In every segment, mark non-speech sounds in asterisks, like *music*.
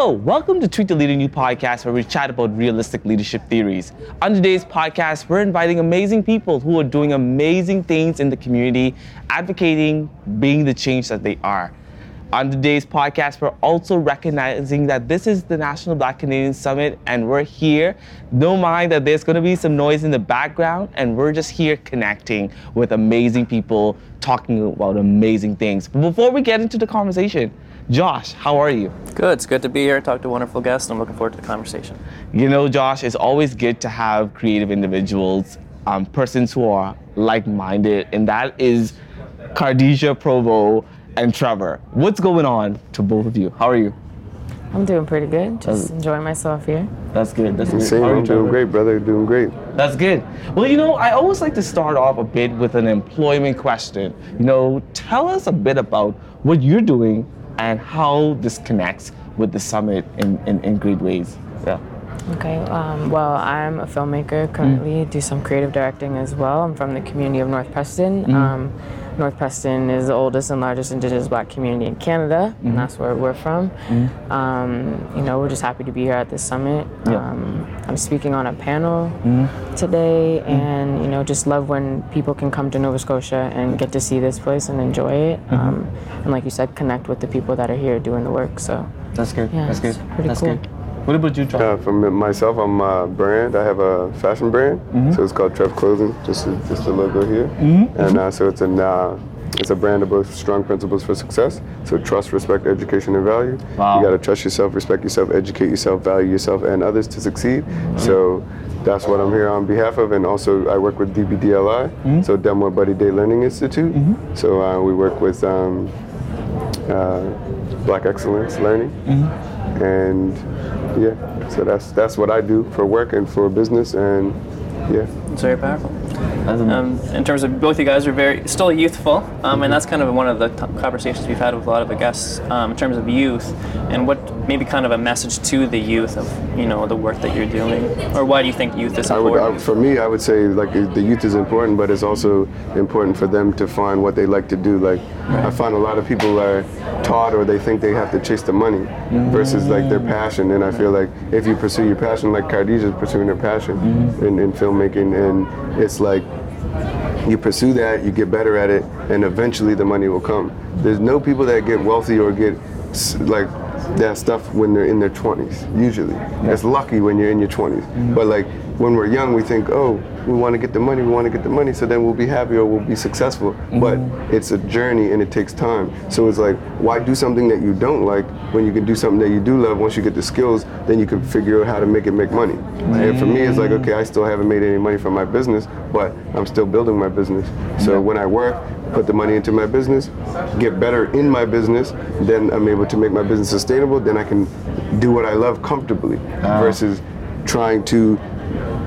Hello, welcome to Tweet the Leader New podcast where we chat about realistic leadership theories. On today's podcast, we're inviting amazing people who are doing amazing things in the community, advocating, being the change that they are. On today's podcast, we're also recognizing that this is the National Black Canadian Summit and we're here. Don't mind that there's going to be some noise in the background, and we're just here connecting with amazing people, talking about amazing things. But before we get into the conversation, Josh, how are you? Good. It's good to be here, talk to wonderful guests. I'm looking forward to the conversation. You know, Josh, it's always good to have creative individuals, um, persons who are like-minded, and that is Khadijah Provo and Trevor. What's going on to both of you? How are you? I'm doing pretty good. Just enjoying myself here. That's good. That's good. Same, How are you, I'm doing Trevor? great, brother. Doing great. That's good. Well, you know, I always like to start off a bit with an employment question. You know, tell us a bit about what you're doing and how this connects with the summit in, in, in great ways. Yeah. Okay. Um, well, I'm a filmmaker currently. Do some creative directing as well. I'm from the community of North Preston. Um, North Preston is the oldest and largest Indigenous Black community in Canada, and that's where we're from. Um, you know, we're just happy to be here at this summit. Yeah. I'm speaking on a panel today, and you know, just love when people can come to Nova Scotia and get to see this place and enjoy it. Um, and like you said, connect with the people that are here doing the work. So. That's good. Yeah, That's good. pretty That's cool. good. What about you, Trevor? Uh, for myself, I'm a brand. I have a fashion brand, so it's called Trev Clothing. Just just the logo here, and uh, so it's a uh, it's a brand of both strong principles for success. So trust, respect, education, and value. Wow. You got to trust yourself, respect yourself, educate yourself, value yourself, and others to succeed. So that's what I'm here on behalf of, and also I work with DBDLI, so Delmore Buddy Daye Learning Institute. So uh, we work with. Um, uh, Black Excellence Learning, and yeah, so that's that's what I do for work and for business, and yeah. It's very powerful. Um, in terms of both you guys are very still youthful, um, and that's kind of one of the t- conversations we've had with a lot of the guests um, in terms of youth and what maybe kind of a message to the youth of you know the work that you're doing, or why do you think youth is I would, important? I, for me, I would say like the youth is important, but it's also important for them to find what they like to do. Like I find a lot of people are taught or they think they have to chase the money mm-hmm. versus like their passion. And I feel like if you pursue your passion, like Khadijah is pursuing her passion mm-hmm. in, in filmmaking, and it's like you pursue that, you get better at it, and eventually the money will come. There's no people that get wealthy or get like that stuff when they're in their 20s. Usually, it's lucky when you're in your 20s. Mm-hmm. But like when we're young, we think, oh, we want to get the money, we want to get the money, so then we'll be happy or we'll be successful. Mm-hmm. But it's a journey and it takes time. So it's like, why do something that you don't like when you can do something that you do love? Once you get the skills, then you can figure out how to make it make money. And for me, it's like, mm. okay, I still haven't made any money from my business, but I'm still building my business. So when I work, put the money into my business, get better in my business, then I'm able to make my business sustainable. Then I can do what I love comfortably versus trying to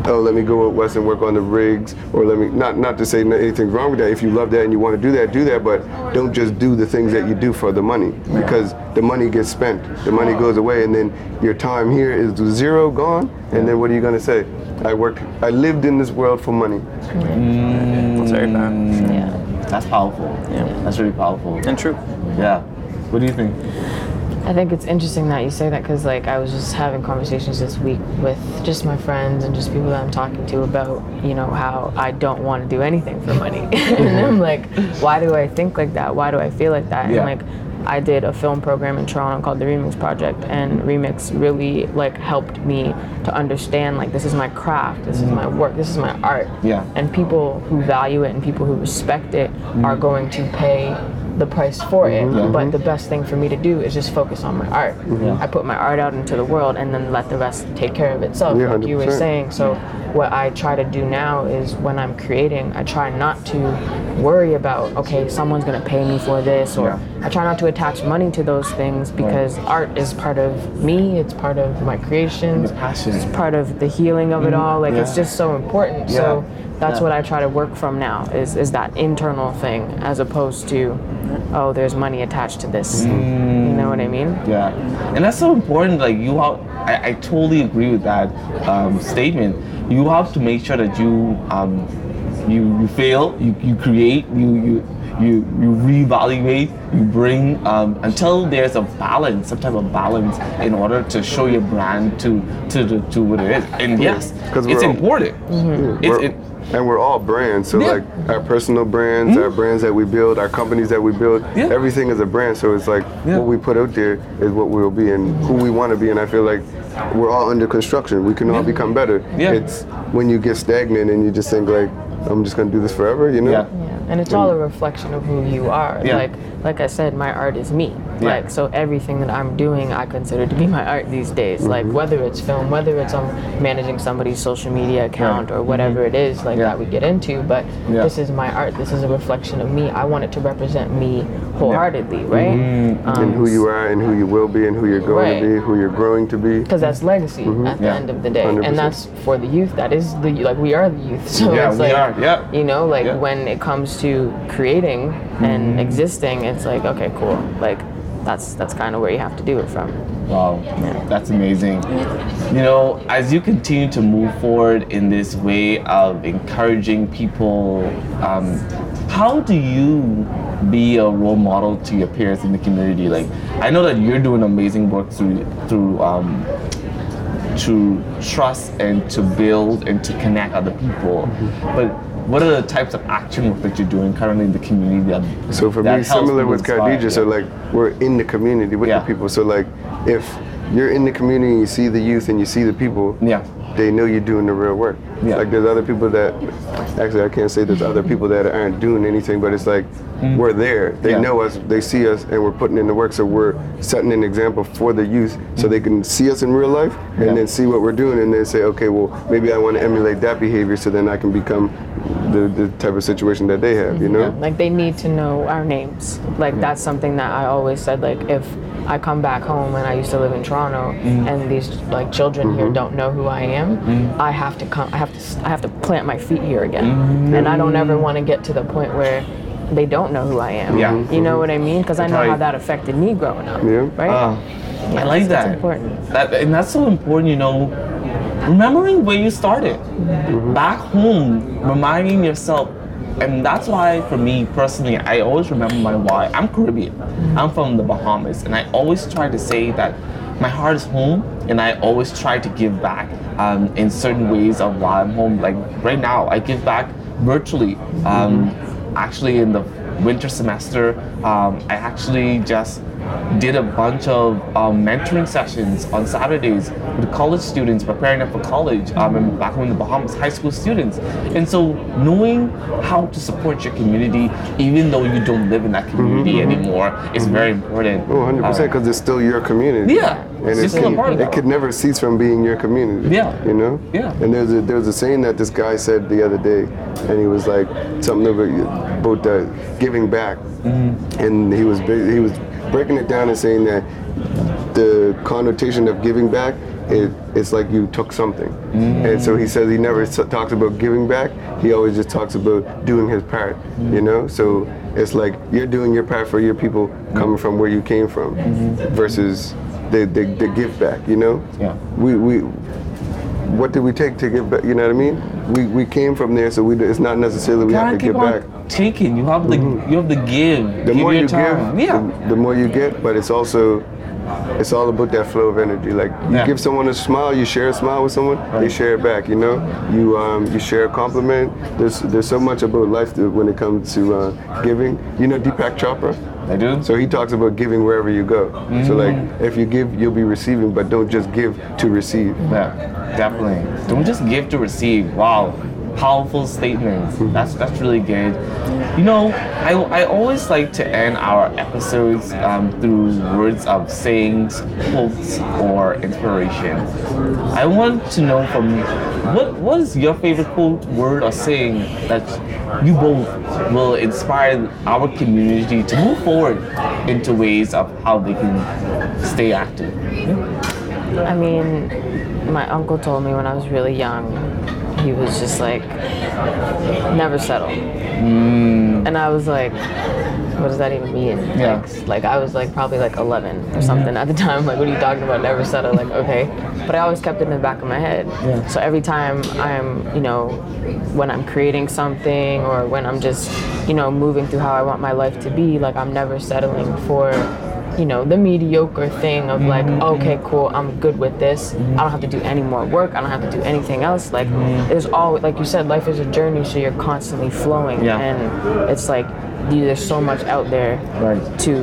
oh, let me go out west and work on the rigs, or let me not not to say anything's wrong with that. If you love that and you want to do that, do that. But don't just do the things that you do for the money, because the money gets spent, the money goes away, and then your time here is zero gone. And then what are you gonna say? I worked, I lived in this world for money. It's mm. very powerful Yeah. That's powerful. Yeah. That's really powerful. and true. Yeah. What do you think? I think it's interesting that you say that because, like, I was just having conversations this week with just my friends and just people that I'm talking to about, you know, how I don't want to do anything for money. *laughs* and I'm mm-hmm. like, why do I think like that? Why do I feel like that? Yeah. And like, I did a film program in Toronto called the Remix Project, and Remix really like helped me to understand like this is my craft, this is my work, this is my art. Yeah. And people who value it and people who respect it are going to pay the price for it. But the best thing for me to do is just focus on my art. I put my art out into the world and then let the rest take care of itself, Yeah, like you were saying. So what I try to do now is when I'm creating, I try not to worry about okay, someone's gonna pay me for this, or I try not to attach money to those things because art is part of me. It's part of my creations. Passion. It's part of the healing of it all. Like it's just so important. Yeah. So that's Yeah. what I try to work from now is is that internal thing as opposed to oh there's money attached to this. You know what I mean? Yeah, and that's so important. Like you have, I, I totally agree with that um, statement. You have to make sure that you um, you, you fail, you, you create, you, you you you reevaluate, you bring um, until there's a balance, some type of balance, in order to show your brand to to to, to what it is. And yes, it's important. It's, it, and we're all brands. So Yeah. like our personal brands, our hmm. brands that we build, our companies that we build, Yeah. everything is a brand. So it's like Yeah. what we put out there is what we'll be and who we want to be. And I feel like we're all under construction. We can all become better. Yeah. It's when you get stagnant and you just think like, I'm just gonna do this forever, you know? Yeah. Yeah, and it's all a reflection of who you are. Yeah. Like, like I said, my art is me. Yeah. Like, so everything that I'm doing, I consider to be my art these days. Like, Mm-hmm. whether it's film, whether it's um, managing somebody's social media account or whatever it is, like Mm-hmm. Yeah. that we get into. But Yeah. this is my art. This is a reflection of me. I want it to represent me wholeheartedly, right? Mm-hmm. And who you are and who you will be and who you're going Right. to be, who you're growing to be. because that's legacy at the Mm-hmm. Yeah. end of the day 100%. and that's for the youth that is the like we are the youth *laughs* so Yeah, it's we like are, yeah. you know like Yeah. when it comes to creating Mm-hmm. and existing it's like okay cool like that's that's kind of where you have to do it from Wow, that's amazing. You know, as you continue to move forward in this way of encouraging people, um, how do you be a role model to your peers in the community? Like, I know that you're doing amazing work through through um, to trust and to build and to connect other people, mm-hmm. but. What are the types of action work that you're doing currently in the community that So for that me, similar with? Khadijah, so like we're in the community with Yeah. the people. So like if you're in the community and you see the youth and you see the people, Yeah. They know you're doing the real work. Yeah. Like there's other people that actually I can't say there's other people that aren't doing anything, but it's like we're there. They Mm. Yeah. know us, they see us, and we're putting in the work. So we're setting an example for the youth, so they can see us in real life and Yeah. then see what we're doing, and then say, okay, well maybe I want to emulate that behavior, so then I can become the, the type of situation that they have. You know? like they need to know our names like that's something that i always said like if i come back home and i used to live in toronto Mm. and these like children here Mm-hmm. don't know who i am i have to come i have to I have to plant my feet here again Mm-hmm. and i don't ever want to get to the point where they don't know who i am Yeah. you know what i mean because i know how that affected me growing up Yeah. right Uh, I Yeah, like that's that. important. That and that's so important, you know. Remembering where you started, back home, reminding yourself, and that's why for me personally, I always remember my why. I'm Caribbean. I'm from the Bahamas, and I always try to say that my heart is home, and I always try to give back um, in certain ways of why I'm home. Like right now, I give back virtually. Um, Actually, in the winter semester, um, I actually just did a bunch of um, mentoring sessions on Saturdays with college students preparing them for college um, and back home in the Bahamas, high school students. And so knowing how to support your community, even though you don't live in that community anymore, is very important. Oh, 100 percent, Uh, because it's still your community. Yeah, and it's still a part of it it. could never cease from being your community. Yeah. you know. Yeah. And there's a there's a saying that this guy said the other day, and he was like something about about uh, giving back, Mm-hmm. and he was he was breaking it down and saying that the connotation of giving back. It, it's like you took something, Mm-hmm. and so he says he never s- talks about giving back. He always just talks about doing his part, Mm-hmm. you know. So it's like you're doing your part for your people coming from where you came from, versus the, the, the give back, you know. Mm-hmm. Yeah. We we what did we take to give back? You know what I mean? We we came from there, so we it's not necessarily we have to give back. taking. You have the you have to give. The give more you time. give, yeah. the, the more you get. But it's also it's all about that flow of energy. Like you Yeah. give someone a smile, you share a smile with someone, they share it back. You know, you um, you share a compliment. There's there's so much about life when it comes to uh, giving. You know Deepak Chopra. I do. So he talks about giving wherever you go. So like if you give, you'll be receiving, but don't just give to receive. Yeah, definitely. Don't just give to receive. Wow, powerful statements. That's that's really good. You know, I, I always like to end our episodes um, through words of sayings, quotes, or inspiration. I want to know from you, what what is your favorite quote, word, or saying that you both will inspire our community to move forward into ways of how they can stay active. I mean, my uncle told me when I was really young, he was just like, never settle. Mm. And I was like, what does that even mean? Yeah. Like, like I was like probably like 11 or something at the time. Like, what are you talking about? Never settle. Like, okay. But I always kept it in the back of my head. Yeah. So every time I'm, you know, when I'm creating something or when I'm just, you know, moving through how I want my life to be, like I'm never settling for, you know, the mediocre thing of like, mm-hmm. okay, cool, I'm good with this. I don't have to do any more work. I don't have to do anything else. Like, mm-hmm. there's always, like you said, life is a journey, so you're constantly flowing. Yeah. And it's like, you- there's so much out there Right. to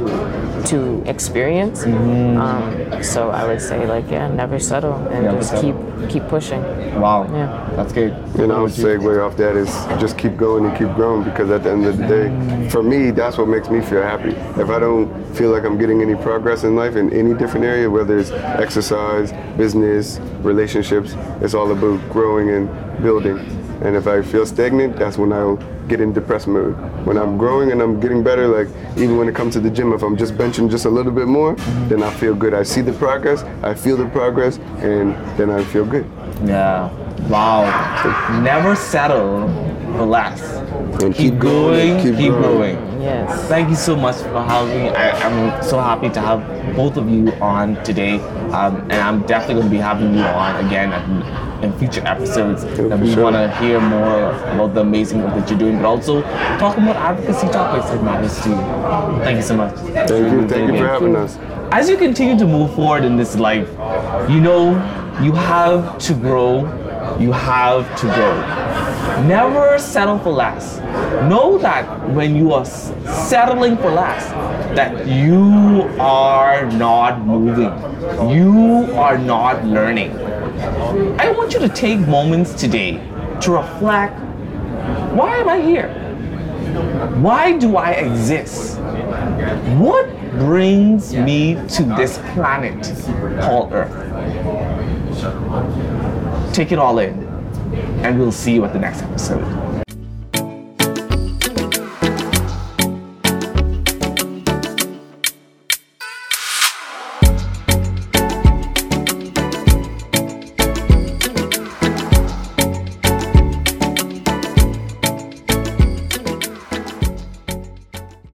to experience. Um, so I would say like yeah, never settle and Never just settle. keep keep pushing. Wow. Yeah. That's good. You know, segue off that is just keep going and keep growing because at the end of the day, for me, that's what makes me feel happy. If I don't feel like I'm getting any progress in life in any different area, whether it's exercise, business, relationships, it's all about growing and building. And if I feel stagnant, that's when I'll get in depressed mode. When I'm growing and I'm getting better, like even when it comes to the gym, if I'm just benching just a little bit more, then I feel good. I see the progress, I feel the progress, and then I feel good. Yeah. Wow. *laughs* Never settle for less. And Keep going, keep, growing. Yes. Thank you so much for having me. I, I'm so happy to have both of you on today. Um, and I'm definitely going to be having you on again at, in future episodes. for that we sure. want to hear more about the amazing work that you're doing, but also talk about advocacy topics that matters to you. Thank you so much. Thank you, thank you for having us. As you continue to move forward in this life, you know you have to grow, you have to grow. Never settle for less. Know that when you are settling for less, that you are not moving. You are not learning. I want you to take moments today to reflect why am I here? Why do I exist? What brings me to this planet called Earth? Take it all in, and we'll see you at the next episode.